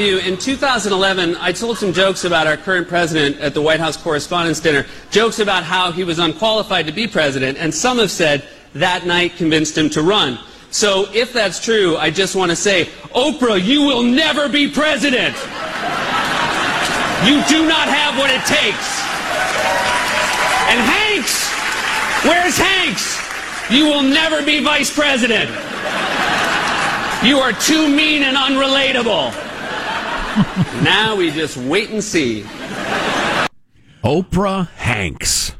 have you, in 2011, I told some jokes about our current president at the White House Correspondents' Dinner, jokes about how he was unqualified to be president, and some have said that night convinced him to run. So if that's true, I just want to say, Oprah, you will never be president. You do not have what it takes. And Hanks, where's Hanks? You will never be vice president. You are too mean and unrelatable. now we just wait and see. Oprah Hanks.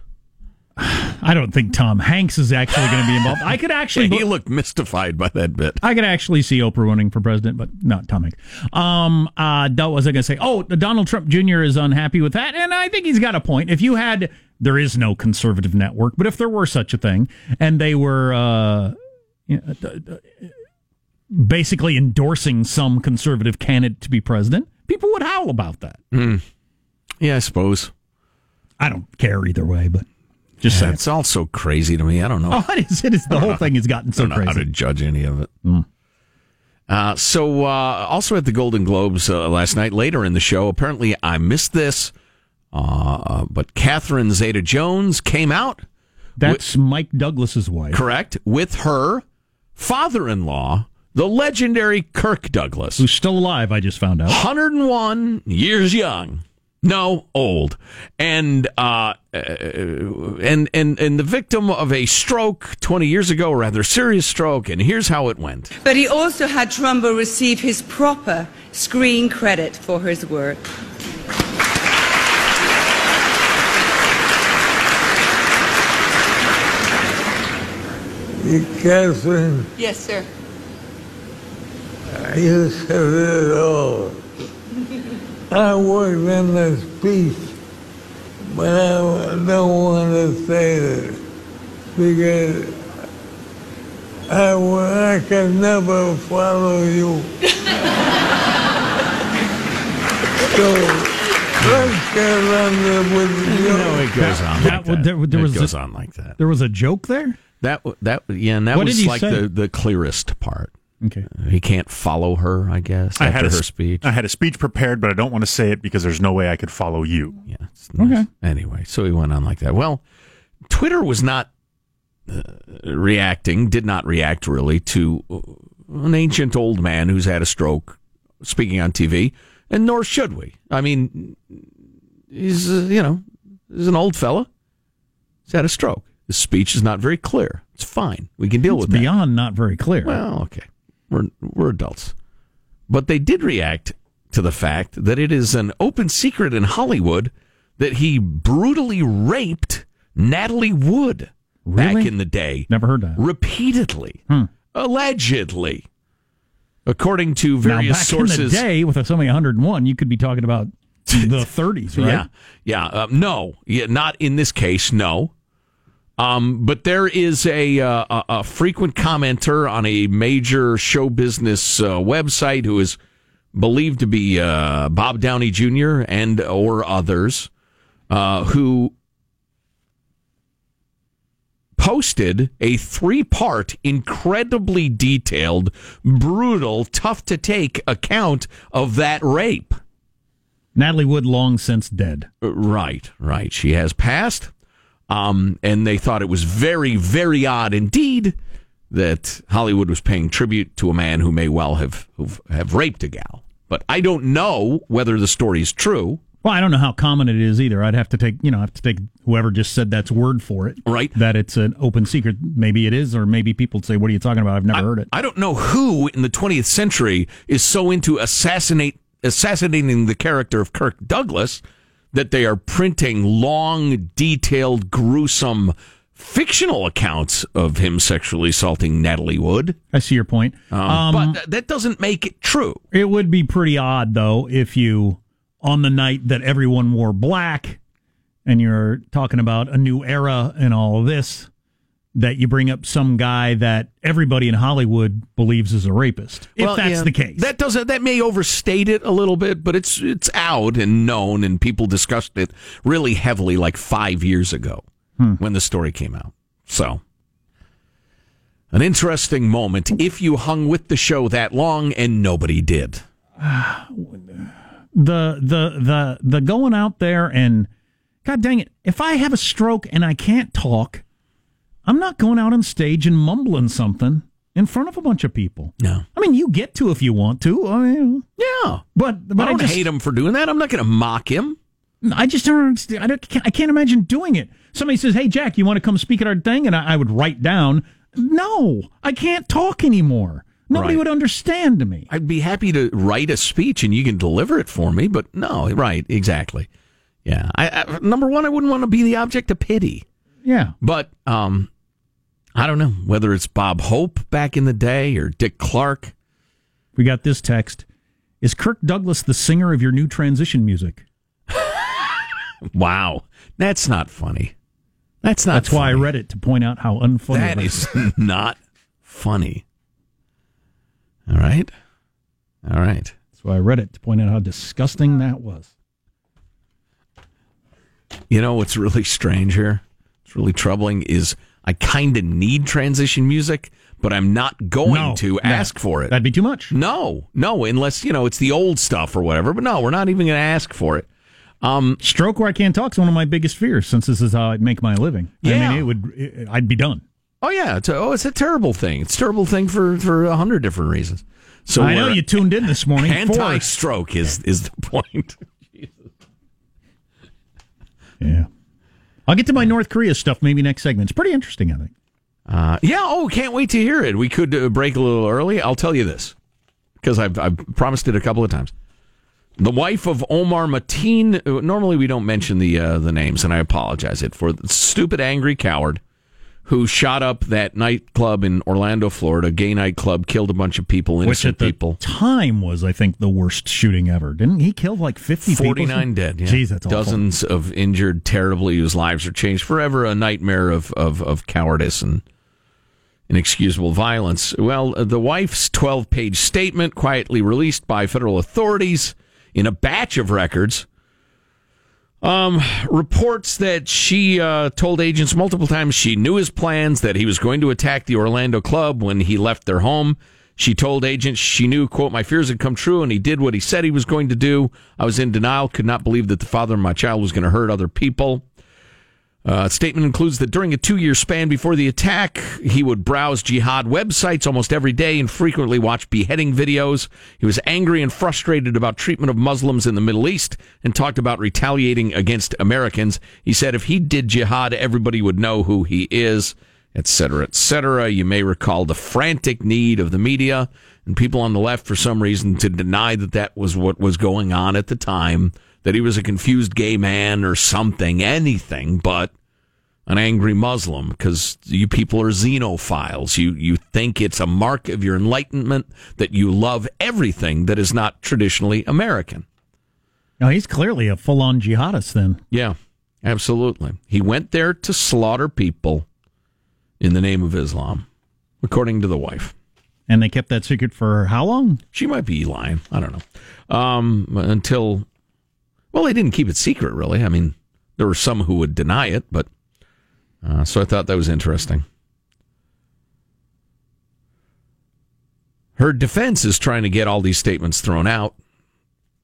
I don't think Tom Hanks is actually going to be involved. I could actually. he looked mystified by that bit. I could actually see Oprah running for president, but not Tom Hanks. Um, uh, what was I going to say? Oh, Donald Trump Jr. is unhappy with that, and I think he's got a point. If you had, there is no conservative network, but if there were such a thing, and they were. Uh, you know, basically endorsing some conservative candidate to be president, people would howl about that. Mm. Yeah, I suppose. I don't care either way, but just yeah, it's all so crazy to me. I don't know. Oh, it is. It is. The whole thing has gotten so crazy. How to judge any of it? Mm. Uh, so, uh, also at the Golden Globes uh, last night, later in the show, apparently I missed this, uh, but Catherine Zeta Jones came out. That's with, Mike Douglas's wife. Correct. With her father in law, the legendary Kirk Douglas, who's still alive. I just found out, 101 years young. No, old, and uh, and and and the victim of a stroke 20 years ago, a rather serious stroke. And here's how it went. But he also had Trumbo receive his proper screen credit for his work. Catherine. Yes, sir. You said it all. I worked in the speech, but I don't want to say this because I, I can never follow you. so let's get on with you. No, it goes on. Like that. There, there it was goes a, on like that. There was a joke there. That that yeah, and that what was like the the clearest part. Okay. He can't follow her, I guess, I after had a, her speech. I had a speech prepared, but I don't want to say it because there's no way I could follow you. Yeah. Nice. Okay. Anyway, so he went on like that. Well, Twitter was not uh, reacting, did not react really to an ancient old man who's had a stroke speaking on TV, and nor should we. I mean, he's, uh, you know, he's an old fella. He's had a stroke. His speech is not very clear. It's fine. We can deal it's with beyond not very clear. Well, okay. We're, we're adults. But they did react to the fact that it is an open secret in Hollywood that he brutally raped Natalie Wood really? back in the day. Never heard that. Repeatedly. Hmm. Allegedly. According to various now, back sources. In the day, with somebody 101, you could be talking about the 30s, right? Yeah. Yeah. Uh, no. Yeah, not in this case, no. Um, but there is a, uh, a, a frequent commenter on a major show business uh, website who is believed to be uh, Bob Downey Jr. and or others uh, who posted a three-part, incredibly detailed, brutal, tough to take account of that rape. Natalie Wood long since dead. Right, right. She has passed. Um, and they thought it was very, very odd indeed that Hollywood was paying tribute to a man who may well have have raped a gal. But I don't know whether the story is true. Well, I don't know how common it is either. I'd have to take, you know, I have to take whoever just said that's word for it. Right. That it's an open secret. Maybe it is, or maybe people say, "What are you talking about? I've never I, heard it." I don't know who in the 20th century is so into assassinate assassinating the character of Kirk Douglas that they are printing long, detailed, gruesome fictional accounts of him sexually assaulting Natalie Wood. I see your point. Um, um, but that doesn't make it true. It would be pretty odd, though, if you, on the night that everyone wore black, and you're talking about a new era and all of this, that you bring up some guy that everybody in Hollywood believes is a rapist. If well, that's yeah, the case, that doesn't that may overstate it a little bit, but it's it's out and known, and people discussed it really heavily like five years ago hmm. when the story came out. So, an interesting moment if you hung with the show that long and nobody did. the the the the going out there and God dang it, if I have a stroke and I can't talk, I'm not going out on stage and mumbling something in front of a bunch of people. No. I mean, you get to if you want to. I mean, Yeah. but but I I, don't just hate him for doing that. I'm not going to mock him. I just don't understand. I, don't, I can't imagine doing it. Somebody says, "Hey, Jack, you want to come speak at our thing?" And I, I would write down, "No, I can't talk anymore. Nobody Right. would understand me." I'd be happy to write a speech and you can deliver it for me, but no, right, exactly. Yeah. I, I number one, I wouldn't want to be the object of pity. Yeah, But um, I don't know whether it's Bob Hope back in the day or Dick Clark. we got this text. Is Kirk Douglas the singer of your new transition music? Wow, that's not funny. That's not. That's why I read it to point out how unfunny. That is not funny. All right, all right. That's why I read it to point out how disgusting that was. You know what's really strange here? It's really troubling. Is I kind of need transition music, but I'm not going No, to no. ask for it. That'd be too much. No, no, unless you know it's the old stuff or whatever. But no, we're not even going to ask for it. Um, Stroke where I can't talk is one of my biggest fears, since this is how I make my living. I Yeah. mean, it would. It, I'd be done. Oh yeah, it's a, oh it's a terrible thing. It's a terrible thing for for a hundred different reasons. So I know you tuned in this morning. anti-stroke is is the point. Yeah. I'll get to my North Korea stuff maybe next segment. It's pretty interesting, I think. Uh, yeah. Oh, can't wait to hear it. We could uh, break a little early. I'll tell you this because I've I've promised it a couple of times. The wife of Omar Mateen. uh, Normally, we don't mention the uh, the names, and I apologize it for the stupid, angry coward who shot up that nightclub in Orlando, Florida, gay nightclub, killed a bunch of people, Which innocent at the people. time was, I think, the worst shooting ever. Didn't he kill like 50 people? 49 dead. Yeah. Jeez, that's awful. Dozens of injured terribly whose lives are changed forever. A nightmare of, of, of cowardice and inexcusable violence. Well, uh, the wife's 12 page statement, quietly released by federal authorities in a batch of records, um, reports that she uh, told agents multiple times she knew his plans, that he was going to attack the Orlando club when he left their home. She told agents she knew, quote, my fears had come true and he did what he said he was going to do. I was in denial, could not believe that the father of my child was going to hurt other people. Uh, statement includes that during a two year span before the attack, he would browse jihad websites almost every day and frequently watch beheading videos. He was angry and frustrated about treatment of Muslims in the Middle East and talked about retaliating against Americans. He said if he did jihad, everybody would know who he is, etc., etc. You may recall the frantic need of the media and people on the left for some reason to deny that that was what was going on at the time that he was a confused gay man or something, anything but an angry Muslim because you people are xenophiles. You you think it's a mark of your enlightenment that you love everything that is not traditionally American. Now, he's clearly a full on jihadist then. Yeah, absolutely. He went there to slaughter people in the name of Islam, according to the wife. And they kept that secret for how long? She might be lying. I don't know. Um, until, well, they didn't keep it secret, really. I mean, there were some who would deny it, but uh, so I thought that was interesting. Her defense is trying to get all these statements thrown out,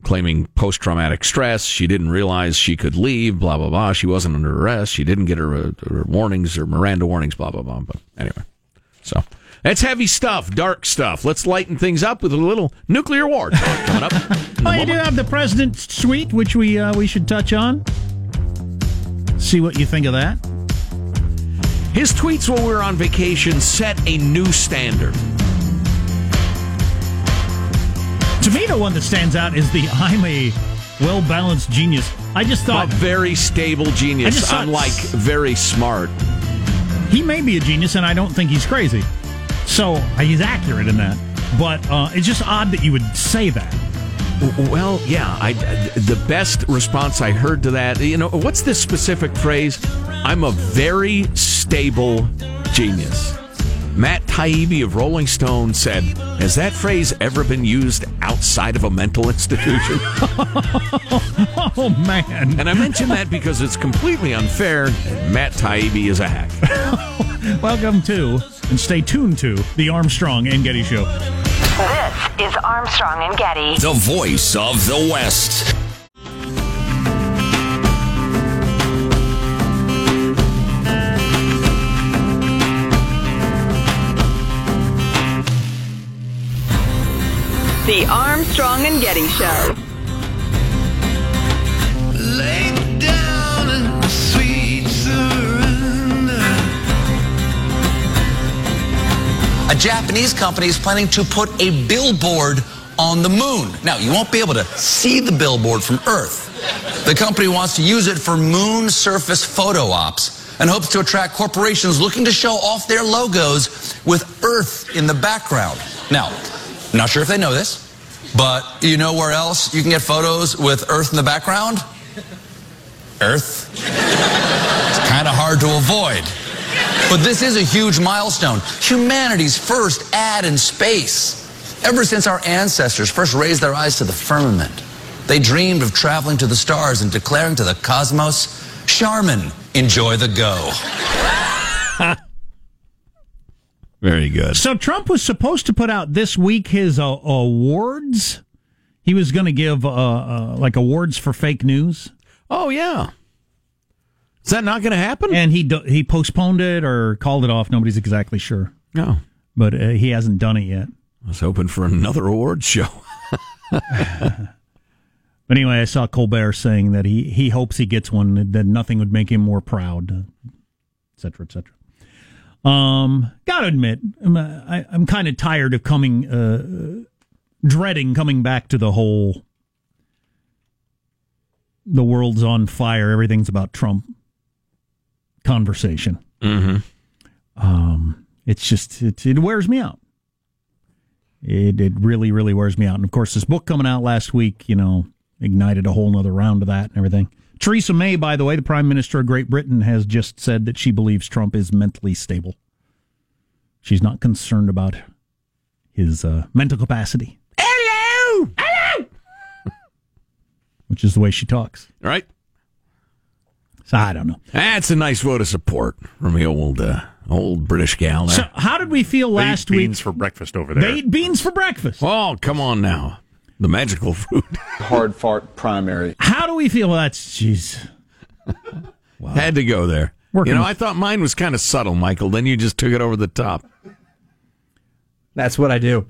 claiming post traumatic stress. She didn't realize she could leave, blah, blah, blah. She wasn't under arrest. She didn't get her, uh, her warnings or Miranda warnings, blah, blah, blah. But anyway, so that's heavy stuff, dark stuff. Let's lighten things up with a little nuclear war coming up. a Oh, you do have the president's suite, which we uh, we should touch on. See what you think of that. His tweets while we were on vacation set a new standard. To me, the one that stands out is the I'm a well balanced genius. I just A thought very stable genius, unlike very smart. He may be a genius, and I don't think he's crazy. So uh, he's accurate in that. But uh, it's just odd that you would say that. Well, yeah, I, the best response I heard to that, you know, what's this specific phrase? I'm a very stable genius. Matt Taibbi of Rolling Stone said, Has that phrase ever been used outside of a mental institution? Oh man! and I mention that because it's completely unfair. Matt Taibbi is a hack. Welcome to and stay tuned to the Armstrong and Getty Show. This This is Armstrong and Getty. The voice of the West. The Armstrong and Getty Show. A Japanese company is planning to put a billboard on the moon. Now, you won't be able to see the billboard from Earth. The company wants to use it for moon surface photo ops and hopes to attract corporations looking to show off their logos with Earth in the background. Now, not sure if they know this, but you know where else you can get photos with Earth in the background? Earth. It's kind of hard to avoid. But this is a huge milestone. Humanity's first ad in space. Ever since our ancestors first raised their eyes to the firmament, they dreamed of traveling to the stars and declaring to the cosmos, Charmin, enjoy the go. Very good. So Trump was supposed to put out this week his uh, awards. He was going to give uh, uh, like awards for fake news. Oh yeah. Is that not going to happen? And he do- he postponed it or called it off. Nobody's exactly sure. No. But uh, he hasn't done it yet. I was hoping for another award show. But anyway, I saw Colbert saying that he, he hopes he gets one, that nothing would make him more proud, et cetera, et cetera. Um, gotta admit, I'm, uh, I, I'm kind of tired of coming, uh, dreading coming back to the whole, the world's on fire, everything's about Trump conversation. Mm-hmm. Um, it's just, it, it wears me out. It, it really, really wears me out. And of course, this book coming out last week, you know, ignited a whole nother round of that and everything. Theresa May, by the way, the Prime Minister of Great Britain, has just said that she believes Trump is mentally stable. She's not concerned about his uh, mental capacity. Hello! Hello! Which is the way she talks. Right? So I don't know. That's a nice vote of support from the old uh, old British gal there. So how did we feel They last eat week? beans for breakfast over there. They eat beans for breakfast. oh, come on now. The magical fruit. Hard fart primary. How do we feel? That's jeez. Had to go there. Working you know, with- I thought mine was kind of subtle, Michael. Then you just took it over the top. That's what I do.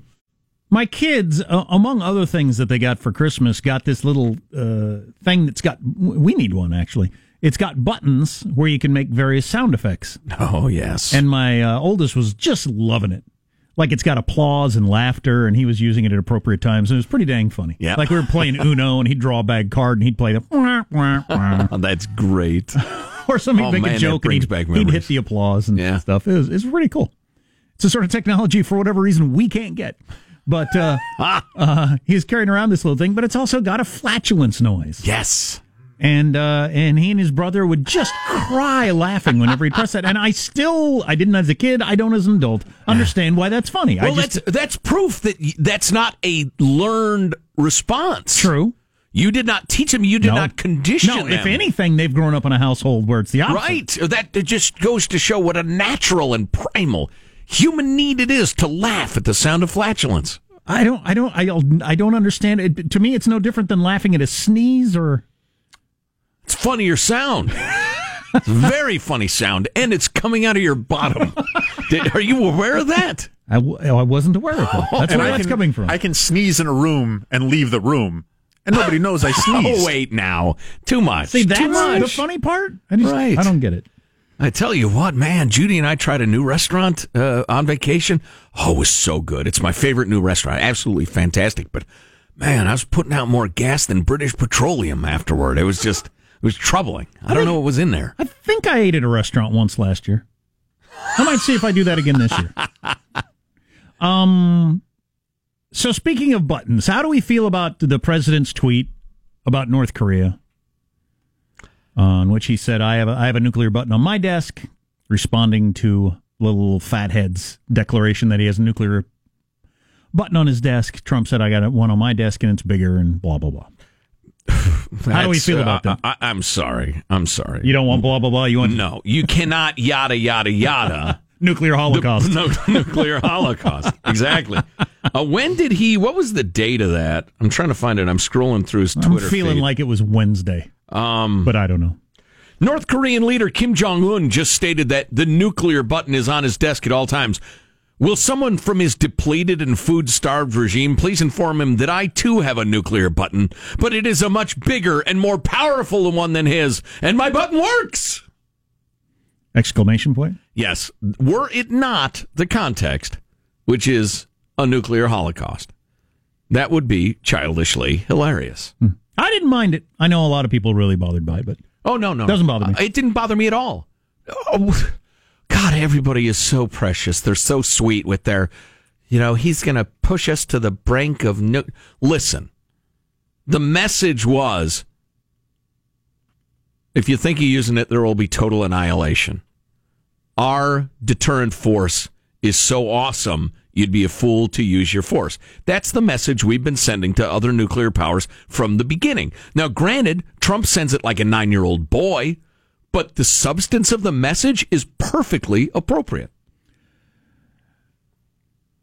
My kids, uh, among other things that they got for Christmas, got this little uh, thing that's got. We need one actually. It's got buttons where you can make various sound effects. Oh yes. And my uh, oldest was just loving it. Like it's got applause and laughter, and he was using it at appropriate times. And it was pretty dang funny. Yeah. Like we were playing Uno, and he'd draw a bag card, and he'd play the wah, wah, wah. That's great. or somebody Oh, make man, a joke, and he'd, he'd hit the applause and Yeah. stuff. It was, it was pretty cool. It's a sort of technology for whatever reason we can't get. But uh, uh, he's carrying around this little thing, but it's also got a flatulence noise. Yes. And uh, and he and his brother would just cry laughing whenever he pressed that. And I still, I didn't as a kid, I don't as an adult, understand why that's funny. Well, I just, that's that's proof that that's not a learned response. true. You did not teach them. You did No. not condition No, them. if anything, they've grown up in a household where it's the opposite. Right. That it just goes to show what a natural and primal human need it is to laugh at the sound of flatulence. I don't, I don't, I don't, I don't understand it. To me, it's no different than laughing at a sneeze or. It's funnier sound. Very funny sound, and it's coming out of your bottom. Did, are you aware of that? I, w- I wasn't aware of that. That's where I that's can- coming from. I can sneeze in a room and leave the room, and nobody knows I sneeze. Oh wait, now too much. See, that's too much. the funny part. I just, Right. I don't get it. I tell you what, man, Judy and I tried a new restaurant uh, on vacation. Oh, it was so good. It's my favorite new restaurant. Absolutely fantastic. But man, I was putting out more gas than British Petroleum afterward. It was just, it was troubling. I don't know what was in there. I think I ate at a restaurant once last year. I might see if I do that again this year. Um. So speaking of buttons, how do we feel about the president's tweet about North Korea, on which he said, "I have a, I have a nuclear button on my desk," responding to little fathead's declaration that he has a nuclear button on his desk. Trump said, "I got one on my desk and it's bigger," and blah blah blah. How do we feel uh, about that? I, am sorry. I'm sorry. You don't want blah blah blah. You want No, you cannot yada yada yada nuclear holocaust. No, nuclear holocaust. Exactly. Uh, when did he? What was the date of that? I'm trying to find it. I'm scrolling through his I'm Twitter. feeling feed. like it was Wednesday, um, but I don't know. North Korean leader Kim Jong Un just stated that the nuclear button is on his desk at all times. Will someone from his depleted and food starved regime please inform him that I too have a nuclear button, but it is a much bigger and more powerful one than his, and my button works? Exclamation point. Yes, were it not the context, which is a nuclear holocaust, that would be childishly hilarious. I didn't mind it. I know a lot of people really bothered by it, but Oh no, no, It Doesn't bother me. Uh, It didn't bother me at all. Oh, God, everybody is so precious. They're so sweet with their, you know, he's going to push us to the brink of nu- Listen, the message was, if you think you're using it, there will be total annihilation. Our deterrent force is so awesome. You'd be a fool to use your force. That's the message we've been sending to other nuclear powers from the beginning. Now, granted, Trump sends it like a nine year old boy, but the substance of the message is perfectly appropriate.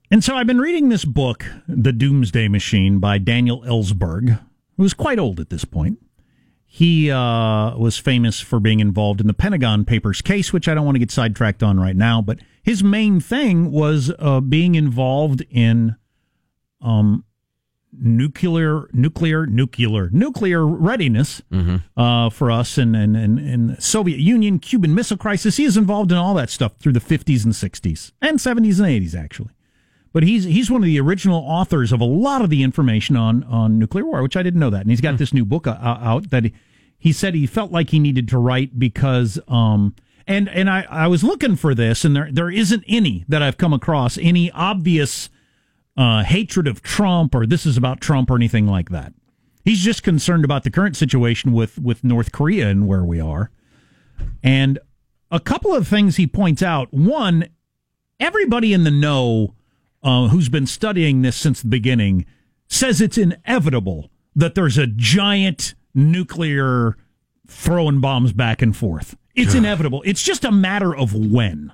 And so I've been reading this book, The Doomsday Machine by Daniel Ellsberg, who's quite old at this point. He uh, was famous for being involved in the Pentagon Papers case, which I don't want to get sidetracked on right now. But his main thing was uh, being involved in um, nuclear, nuclear, nuclear, nuclear readiness uh, for us and, and, and, and Soviet Union, Cuban Missile Crisis. He is involved in all that stuff through the 50s and 60s and 70s and 80s, actually. But he's he's one of the original authors of a lot of the information on on nuclear war, which I didn't know that. And he's got this new book uh, out that he, he said he felt like he needed to write because um and and I I was looking for this and there there isn't any that I've come across any obvious uh, hatred of Trump or this is about Trump or anything like that. He's just concerned about the current situation with with North Korea and where we are. And a couple of things he points out. One, everybody in the know uh, who's been studying this since the beginning says it's inevitable that there's a giant nuclear throwing bombs back and forth. It's inevitable. It's just a matter of when.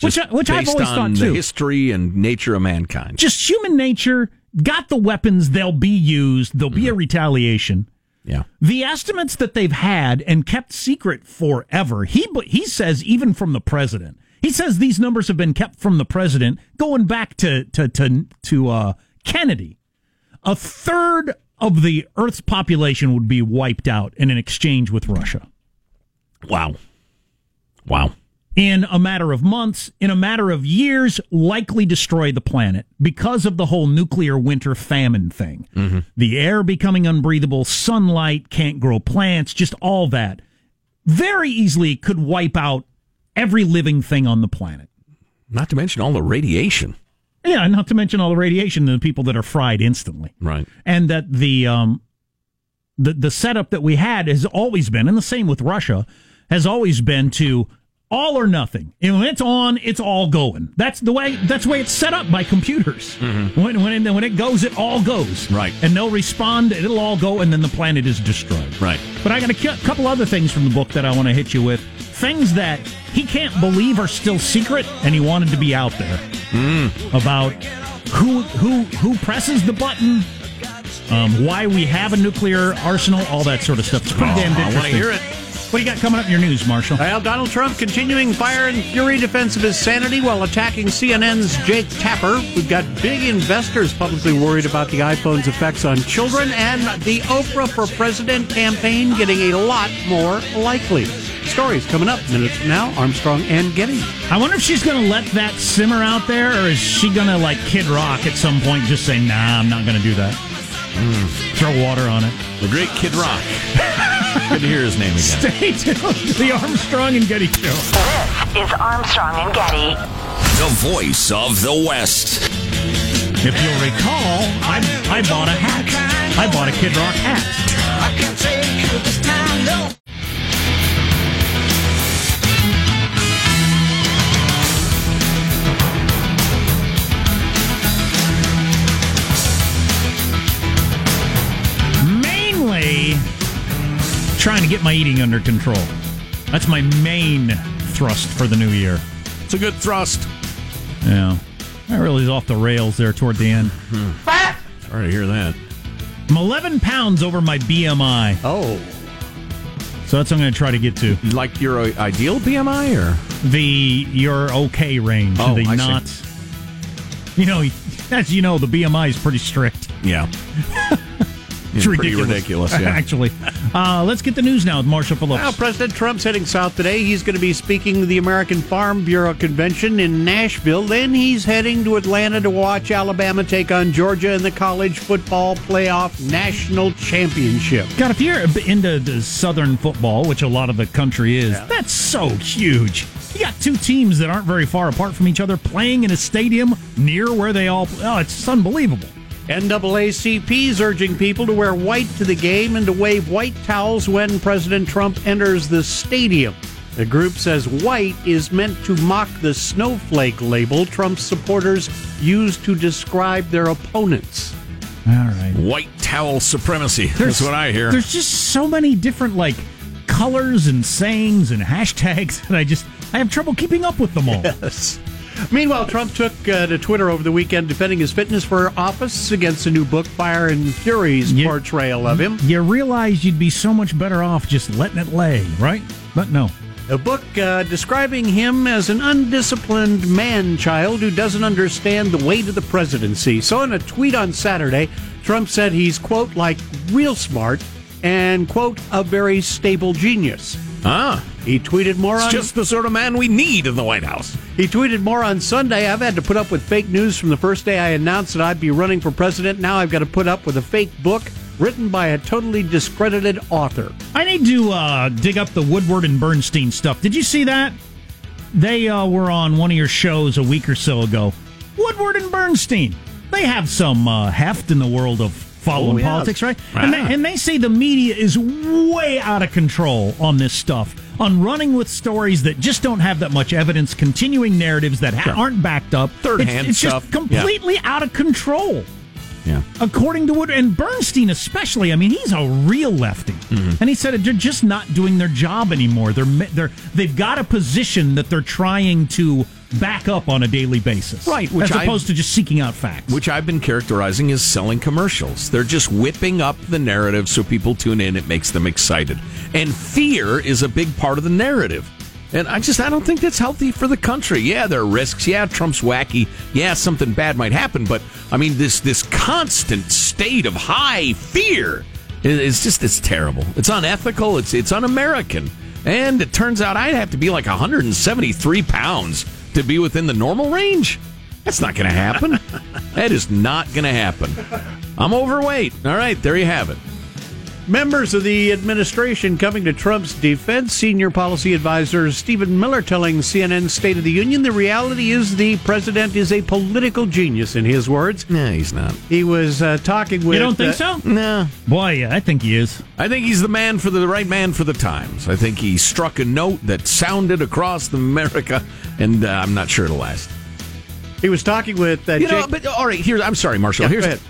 Which, I- which I've always on thought the too. history and nature of mankind. just human nature got the weapons, they'll be used, there'll be a retaliation. Yeah. The estimates that they've had and kept secret forever. He he says even from the president. He says these numbers have been kept from the president going back to to to to uh, Kennedy. A third of the Earth's population would be wiped out in an exchange with Russia Wow. Wow. In a matter of months, in a matter of years, likely destroy the planet because of the whole nuclear winter famine thing. The air becoming unbreathable, sunlight can't grow plants, just all that. Very easily could wipe out every living thing on the planet. Not to mention all the radiation. Yeah, not to mention all the radiation and the people that are fried instantly. Right. And that the um the the setup that we had has always been, and the same with Russia, has always been to all or nothing. And when it's on, it's all going. That's the way. That's the way it's set up by computers. When when it, when it goes, it all goes. Right. And they'll respond. It'll all go, and then the planet is destroyed. Right. But I got a couple other things from the book that I want to hit you with. Things that he can't believe are still secret, and he wanted to be out there about who who who presses the button, um, why we have a nuclear arsenal, all that sort of stuff. It's pretty Oh, damn I interesting. wanna hear it. What do you got coming up in your news, Marshall? Well, Donald Trump continuing fire and fury defense of his sanity while attacking CNN's Jake Tapper. We've got big investors publicly worried about the iPhone's effects on children, and the Oprah for President campaign getting a lot more likely. Stories coming up minutes from now. Armstrong and Getty. I wonder if she's going to let that simmer out there, or is she going to like Kid Rock at some point? Just say, "Nah, I'm not going to do that." Hmm. Throw water on it. The great Kid Rock. Good to hear his name again. Stay tuned to the Armstrong and Getty Show. This is Armstrong and Getty. The voice of the West. If you'll recall, I I bought a hat. I bought a Kid Rock hat. Trying to get my eating under control. That's my main thrust for the new year. It's a good thrust. Yeah. That really is off the rails there toward the end. Sorry to hear that. I'm 11 pounds over my BMI. Oh. So that's what I'm going to try to get to. Like your uh, ideal BMI or? The your okay range. Oh, the I see. You know, as you know, the BMI is pretty strict. Yeah. It's ridiculous. ridiculous, yeah. Actually. Uh, let's get the news now with Marshall Phillips. Now, President Trump's heading south today. He's going to be speaking to the American Farm Bureau Convention in Nashville. Then he's heading to Atlanta to watch Alabama take on Georgia in the college football playoff national championship. God, if you're into the Southern football, which a lot of the country is, that's so huge. You got two teams that aren't very far apart from each other playing in a stadium near where they all. Oh, it's unbelievable. NAACP's urging people to wear white to the game and to wave white towels when President Trump enters the stadium. The group says white is meant to mock the snowflake label Trump's supporters use to describe their opponents. All right. White towel supremacy. That's what I hear. There's just so many different like colors and sayings and hashtags that I just I have trouble keeping up with them all. Yes. Meanwhile, Trump took uh, to Twitter over the weekend defending his fitness for office against a new book, Fire and Fury's Yeah. portrayal of him. You realize you'd be so much better off just letting it lay, right? But no. A book uh, describing him as an undisciplined man child who doesn't understand the weight of the presidency. So, in a tweet on Saturday, Trump said he's, quote, like real smart and, quote, a very stable genius. Ah. He tweeted more It's on. just the sort of man we need in the White House. He tweeted more on Sunday. I've had to put up with fake news from the first day I announced that I'd be running for president. Now I've got to put up with a fake book written by a totally discredited author. I need to uh, dig up the Woodward and Bernstein stuff. Did you see that? They uh, were on one of your shows a week or so ago. Woodward and Bernstein. They have some uh, heft in the world of following Oh, yeah. politics, right? And, they, Ah. and they say the media is way out of control on this stuff, on running with stories that just don't have that much evidence, continuing narratives that ha- aren't backed up. Third-hand it's, it's stuff. just completely out of control. Yeah. According to Wood and Bernstein, especially, I mean, he's a real lefty, Mm-hmm. and he said they're just not doing their job anymore. They're they're they've got a position that they're trying to back up on a daily basis, Right, which as opposed to just seeking out facts. Which I've been characterizing as selling commercials. They're just whipping up the narrative so people tune in. It makes them excited. And fear is a big part of the narrative. And I just, I don't think that's healthy for the country. Yeah, there are risks. Yeah, Trump's wacky. Yeah, something bad might happen. But, I mean, this, this constant state of high fear is is just, it's terrible. It's unethical. It's, it's un-American. And it turns out I'd have to be like 173 pounds to be within the normal range. That's not going to happen. that is not going to happen. I'm overweight. All right, there you have it. Members of the administration coming to Trump's defense, senior policy advisor Stephen Miller telling CNN's State of the Union the reality is the president is a political genius, in his words. No, he's not. He was uh, talking with. you don't think uh, so? No. Boy, yeah, I think he is. I think he's the man for the, the right man for the times. I think he struck a note that sounded across America, and uh, I'm not sure it'll last. He was talking with. Uh, You know, Jake- but all right, here. I'm sorry, Marshall. Yeah, Here's go ahead.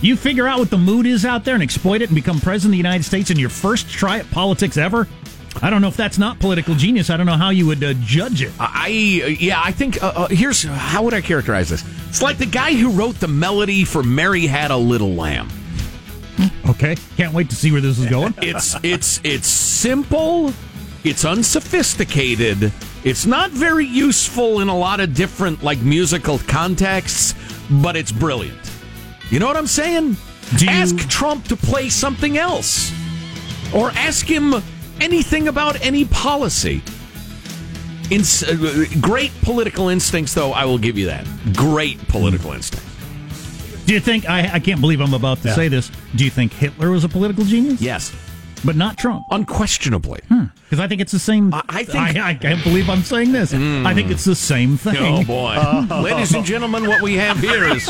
You figure out what the mood is out there and exploit it and become president of the United States in your first try at politics ever. I don't know if that's not political genius. I don't know how you would uh, judge it. I yeah, I think uh, uh, here's how would I characterize this? It's like the guy who wrote the melody for "Mary Had a Little Lamb." Okay, can't wait to see where this is going. It's it's it's simple, it's unsophisticated, it's not very useful in a lot of different like musical contexts, but it's brilliant. You know what I'm saying? You... ask Trump to play something else, or ask him anything about any policy. In, uh, great political instincts, though. I will give you that. Great political instincts. Do you think I, I can't believe I'm about to Yeah. say this? Do you think Hitler was a political genius? Yes, but not Trump. Unquestionably, because I think it's the same. I, I think- I, can't believe I'm saying this. I think it's the same thing. Oh boy, ladies and gentlemen, what we have here is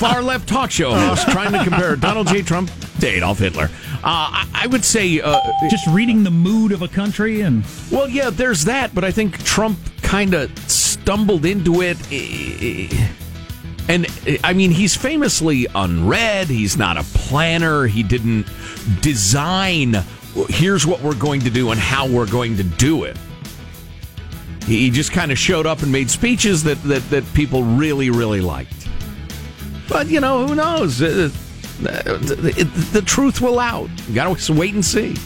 far left talk show host trying to compare Donald J. Trump to Adolf Hitler. Uh, I, I would say uh, just reading the mood of a country and well, yeah, there's that, but I think Trump kind of stumbled into it. And I mean, he's famously unread. He's not a planner. He didn't design. Here's what we're going to do and how we're going to do it. He just kind of showed up and made speeches that, that, that people really, really liked. But, you know, who knows? Uh, the, the truth will out. You got to wait and see.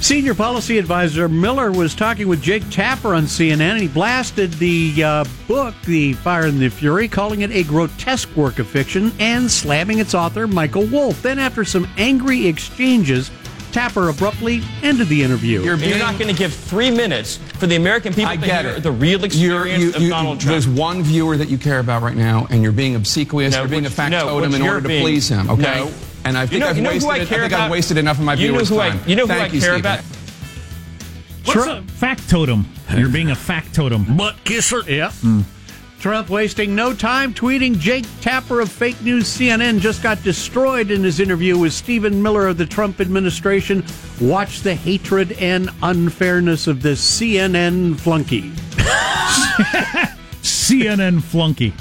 Senior policy advisor Miller was talking with Jake Tapper on CNN, and he blasted the uh, book, The Fire and the Fury, calling it a grotesque work of fiction and slamming its author, Michael Wolff. Then, after some angry exchanges, Tapper abruptly ended the interview. You're, not going to give three minutes for the American people I to get hear it. the real You're- experience you- of you- Donald Trump. There's one viewer that you care about right now, and you're being obsequious. No, you're being a factotum no, in you're order to please him. Okay. No. And I You think know- I've you know wasted. I I, think I've wasted enough of my You know viewers' who I- time. you know who Thank I you, care Stephen. about? What's a factotum? You're being a factotum. Butt kisser. Yep. Mm. Trump wasting no time tweeting Jake Tapper of fake news CNN just got destroyed in his interview with Stephen Miller of the Trump administration. Watch the hatred and unfairness of this CNN flunky. CNN flunky.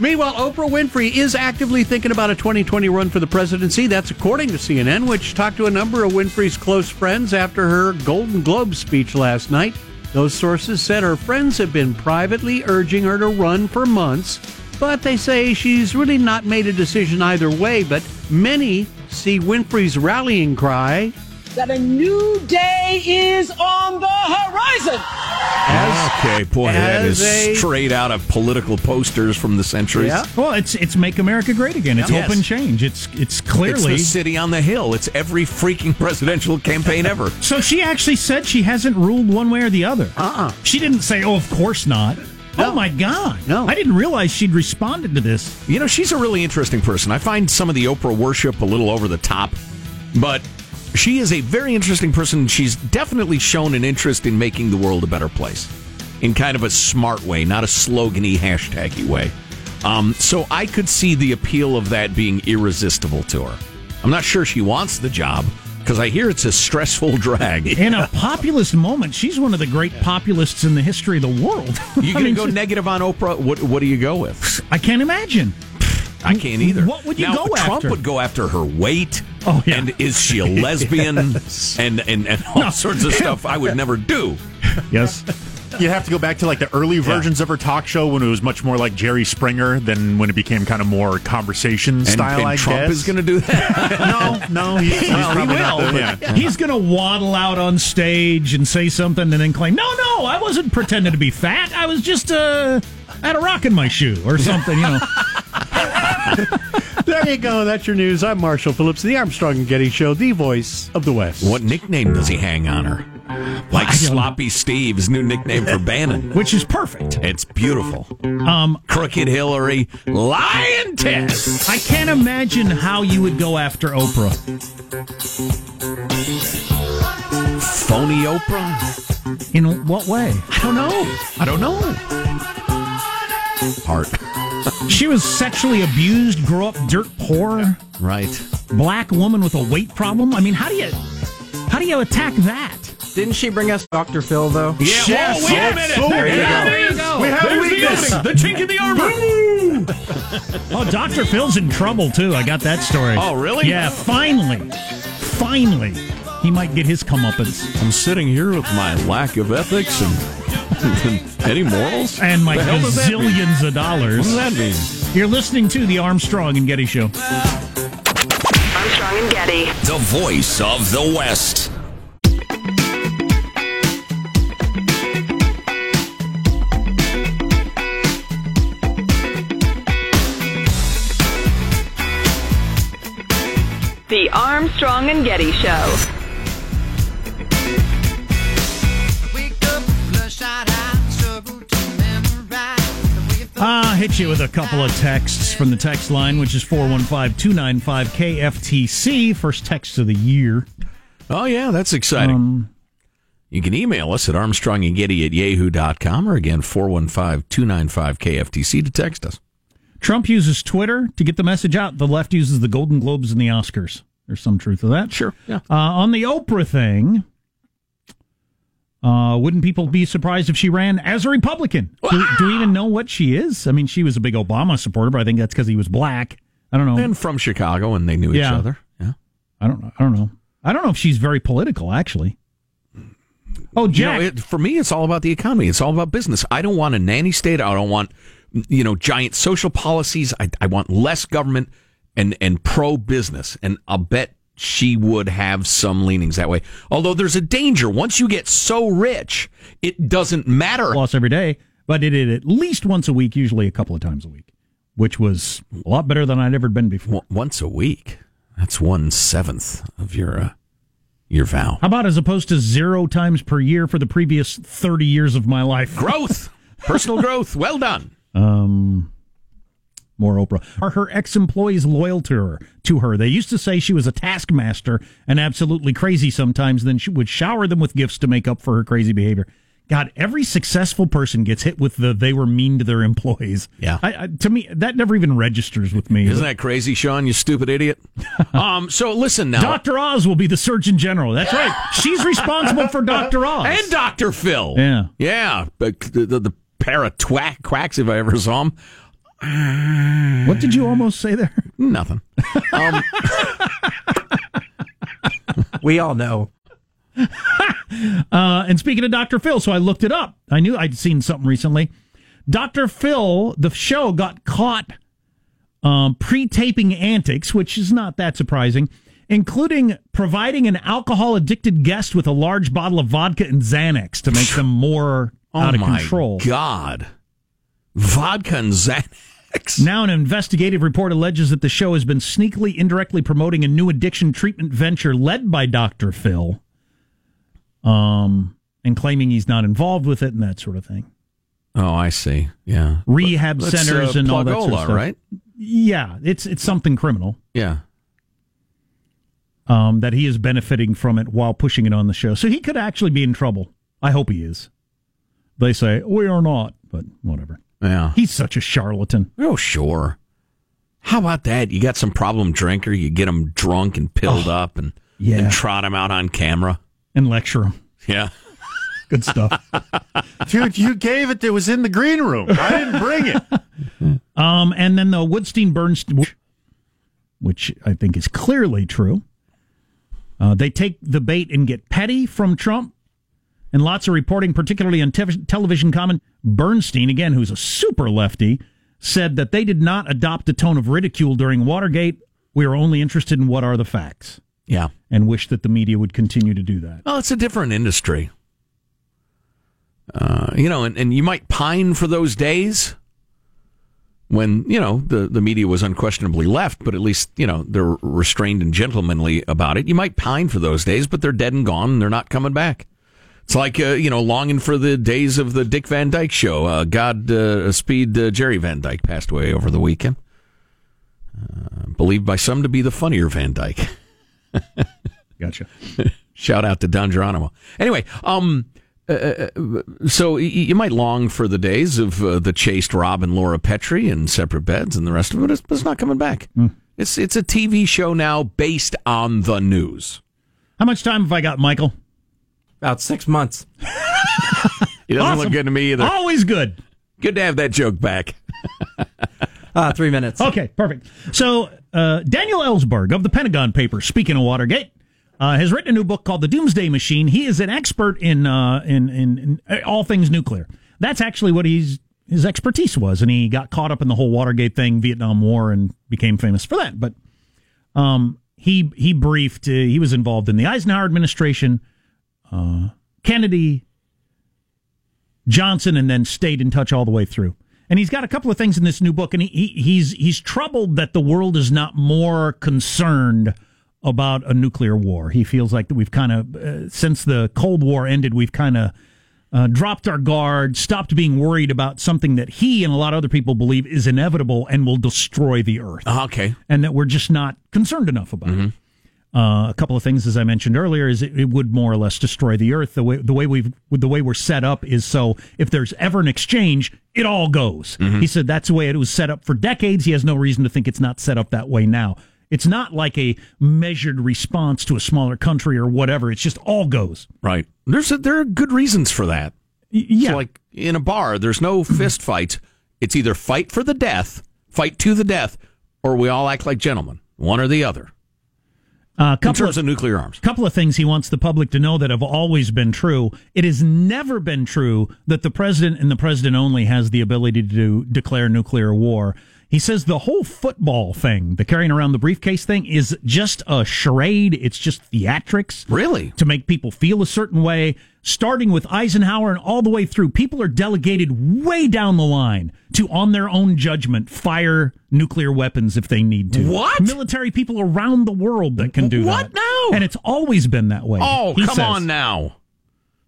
Meanwhile, Oprah Winfrey is actively thinking about a 2020 run for the presidency. That's according to CNN, which talked to a number of Winfrey's close friends after her Golden Globe speech last night. Those sources said her friends have been privately urging her to run for months, but they say she's really not made a decision either way. But many see Winfrey's rallying cry that a new day is on the horizon. Okay, boy, that as is a- straight out of political posters from the centuries. Well, it's it's make America great again. It's Yes. hope and change. It's it's It's clearly the city on the hill. It's every freaking presidential campaign ever. So she actually said she hasn't ruled one way or the other. Uh-uh. She didn't say, "Oh, of course not." Oh my God! No, I didn't realize she'd responded to this. You know, she's a really interesting person. I find some of the Oprah worship a little over the top, but she is a very interesting person. She's definitely shown an interest in making the world a better place in kind of a smart way, not a slogany, hashtaggy way. Um, so I could see the appeal of that being irresistible to her. I'm not sure she wants the job because I hear it's a stressful drag. In a populist moment, she's one of the great populists in the history of the world. You I gonna mean, go negative on Oprah? What What do you go with? I can't imagine. I can't either. What would you Now, go Trump after? would go after her weight. Oh, yeah. And is she a lesbian? and, and and all sorts of stuff I would never do. Yes. You'd have to go back to like the early versions of her talk show when it was much more like Jerry Springer than when it became kind of more conversation And, style. and I Trump guess. is going to do that. no, no, he's, he's Well, he probably will. not. yeah. He's going to waddle out on stage and say something and then claim, "No, no, I wasn't pretending to be fat. I was just uh, had a rock in my shoe or something." You know. there you go. That's your news. I'm Marshall Phillips, the Armstrong and Getty Show, the voice of the West. What nickname does he hang on her? Like Sloppy Steve's new nickname for Bannon, which is perfect. It's beautiful. Um, Crooked Hillary, lying Ted. I can't imagine how you would go after Oprah. Phony Oprah. In what way? I don't know. I don't know. Heart. She was sexually abused, grew up dirt poor, Right. black woman with a weight problem. I mean, how do you how do you attack that? Didn't she bring us Dr. Phil, though? Yeah. Yes. Oh, wait a minute. Oh, there, you go. there you go. We have There's the weakness. opening. The chink in the armor. Oh, Dr. Phil's in trouble too. I got that story. Oh, really? Yeah, finally. Finally. He might get his comeuppance. I'm sitting here with my lack of ethics and any morals. And my The hell does that mean? gazillions of dollars. What does that mean? You're listening to the Armstrong and Getty Show. Armstrong and Getty. The voice of the West. The Armstrong and Getty Show. Hit you with a couple of texts from the text line, which is 415 295 KFTC. First text of the year. Oh, yeah, that's exciting. Um, you can email us at armstrongandgetty at yahoo.com or again 415-295-KFTC to text us. Trump uses Twitter to get the message out. The left uses the Golden Globes and the Oscars. There's some truth to that. Sure. Yeah. Uh, on the Oprah thing, uh, wouldn't people be surprised if she ran as a Republican? Do, do we even know what she is? I mean, she was a big Obama supporter, but I think that's because he was black. I don't know. And from Chicago and they knew each other. Yeah. I don't know. I don't know. I don't know if she's very political, actually. Oh, you Jack. know, it, for me, it's all about the economy. It's all about business. I don't want a nanny state. I don't want, you know, giant social policies. I, I want less government and, and pro business. And I'll bet she would have some leanings that way. Although there's a danger. Once you get so rich, it doesn't matter. Loss every day, but it did at least once a week, usually a couple of times a week, which was a lot better than I'd ever been before. Once a week. That's one seventh of your uh, your vow. How about as opposed to zero times per year for the previous 30 years of my life? Growth, personal growth. Well done. Um, more Oprah. Are her ex employees loyal to her? To her, they used to say she was a taskmaster and absolutely crazy sometimes. Then she would shower them with gifts to make up for her crazy behavior. God, every successful person gets hit with the they were mean to their employees. Yeah. I, I, to me, that never even registers with me. Isn't that crazy, Sean? You stupid idiot. um. So listen now. Dr. Oz will be the Surgeon General. That's right. She's responsible for Dr. Oz. and Dr. Phil. Yeah. Yeah. But the, the, the pair of twack quacks, if I ever saw them. What did you almost say there? Nothing. Um, We all know. Uh, and speaking of Dr. Phil, so I looked it up. I knew I'd seen something recently. Dr. Phil, the show, got caught um, pre taping antics, which is not that surprising, including providing an alcohol addicted guest with a large bottle of vodka and Xanax to make them more oh out of my control. God. Vodka and Xanax. Now, an investigative report alleges that the show has been sneakily, indirectly promoting a new addiction treatment venture led by Dr. Phil, um, and claiming he's not involved with it and that sort of thing. Oh, I see. Yeah. Rehab Let's, centers uh, and all that sort of stuff. right? Yeah, it's it's something criminal Yeah. um, that he is benefiting from it while pushing it on the show. So he could actually be in trouble. I hope he is. They say we are not, but whatever. Yeah. He's such a charlatan. Oh, sure. How about that? You got some problem drinker, you get him drunk and pilled up and, yeah. and trot him out on camera. And lecture him. Yeah. Good stuff. Dude, you gave it that was in the green room. I didn't bring it. Um, and then the Woodstein Bernstein, which I think is clearly true. Uh, they take the bait and get petty from Trump. And lots of reporting, particularly on te- television comment. Bernstein, again, who's a super lefty, said that they did not adopt a tone of ridicule during Watergate. We are only interested in what are the facts. Yeah. And wish that the media would continue to do that. Well, it's a different industry. Uh, you know, and, and you might pine for those days when, you know, the, the media was unquestionably left, but at least, you know, they're restrained and gentlemanly about it. You might pine for those days, but they're dead and gone and they're not coming back. It's like, uh, you know, longing for the days of the Dick Van Dyke show. Uh, God uh, speed uh, Jerry Van Dyke passed away over the weekend. Uh, believed by some to be the funnier Van Dyke. Gotcha. Shout out to Don Geronimo. Anyway, um, uh, so y- you might long for the days of uh, the chaste Rob and Laura Petrie and separate beds and the rest of it. but it's not coming back. It's it's a TV show now based on the news. How much time have I got, Michael? About six months. he doesn't Awesome. look good to me either. Always good. Good to have that joke back. Uh, three minutes. Okay, perfect. So, uh, Daniel Ellsberg of the Pentagon Papers, speaking of Watergate, uh, has written a new book called The Doomsday Machine. He is an expert in, uh, in, in, in uh, all things nuclear. That's actually what he's his expertise was, and he got caught up in the whole Watergate thing, Vietnam War, and became famous for that. But um, he he briefed. Uh, he was involved in the Eisenhower administration, uh, Kennedy, Johnson, and then stayed in touch all the way through. And he's got a couple of things in this new book, and he, he he's he's troubled that the world is not more concerned about a nuclear war. He feels like that we've kind of uh, since the Cold War ended, we've kind of uh, dropped our guard, stopped being worried about something that he and a lot of other people believe is inevitable and will destroy the earth, Okay. and that we're just not concerned enough about it. Uh, a couple of things, as I mentioned earlier, is it, it would more or less destroy the earth. The way the way we've the way we're set up is so if there's ever an exchange, it all goes. He said that's the way it was set up for decades. He has no reason to think it's not set up that way now. It's not like a measured response to a smaller country or whatever. It's just all goes. Right. There's a, there are good reasons for that. yeah. So like in a bar, there's no fist fight. It's either fight for the death, fight to the death, or we all act like gentlemen. One or the other. Uh, in terms of, nuclear arms. a couple of things he wants the public to know that have always been true. It has never been true that the president and the president only has the ability to declare nuclear war. He says the whole football thing, the carrying around the briefcase thing, is just a charade. It's just theatrics. Really? To make people feel a certain way, starting with Eisenhower and all the way through. People are delegated way down the line to, on their own judgment, fire nuclear weapons if they need to. What? Military people around the world that can do that. What now? And it's always been that way. Oh, come says. on now.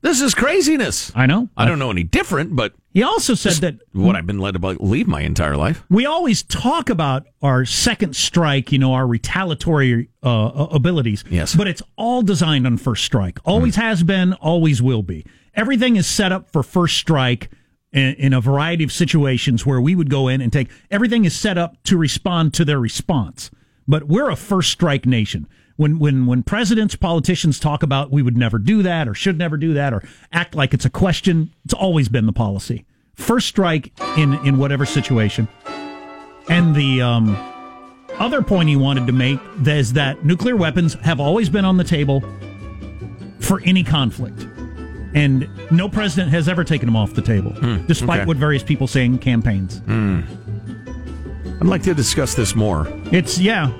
This is craziness. I know. I don't know any different, but He also said that what I've been led to believe my entire life. we always talk about our second strike, you know, our retaliatory uh, abilities. Yes. But it's all designed on first strike. Always has been, always will be. Everything is set up for first strike in, in a variety of situations where we would go in and take everything is set up to respond to their response. But we're a first strike nation. When when when presidents, politicians talk about we would never do that or should never do that or act like it's a question, it's always been the policy. First strike in in whatever situation. And the um, other point he wanted to make is that nuclear weapons have always been on the table for any conflict. And no president has ever taken them off the table, despite okay. what various people say in campaigns. I'd like to discuss this more It's, yeah,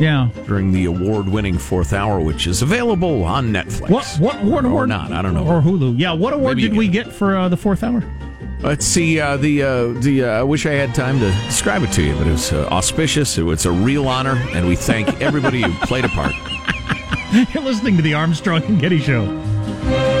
yeah. during the award-winning fourth hour, which is available on Netflix. What, what award? or award? not? I don't know. Or Hulu. Yeah, what award Maybe did we get for uh, the fourth hour? Let's see. Uh, the uh, the uh, I wish I had time to describe it to you, but it was uh, auspicious. It was a real honor, and we thank everybody who played a part. You're listening to the Armstrong and Getty Show.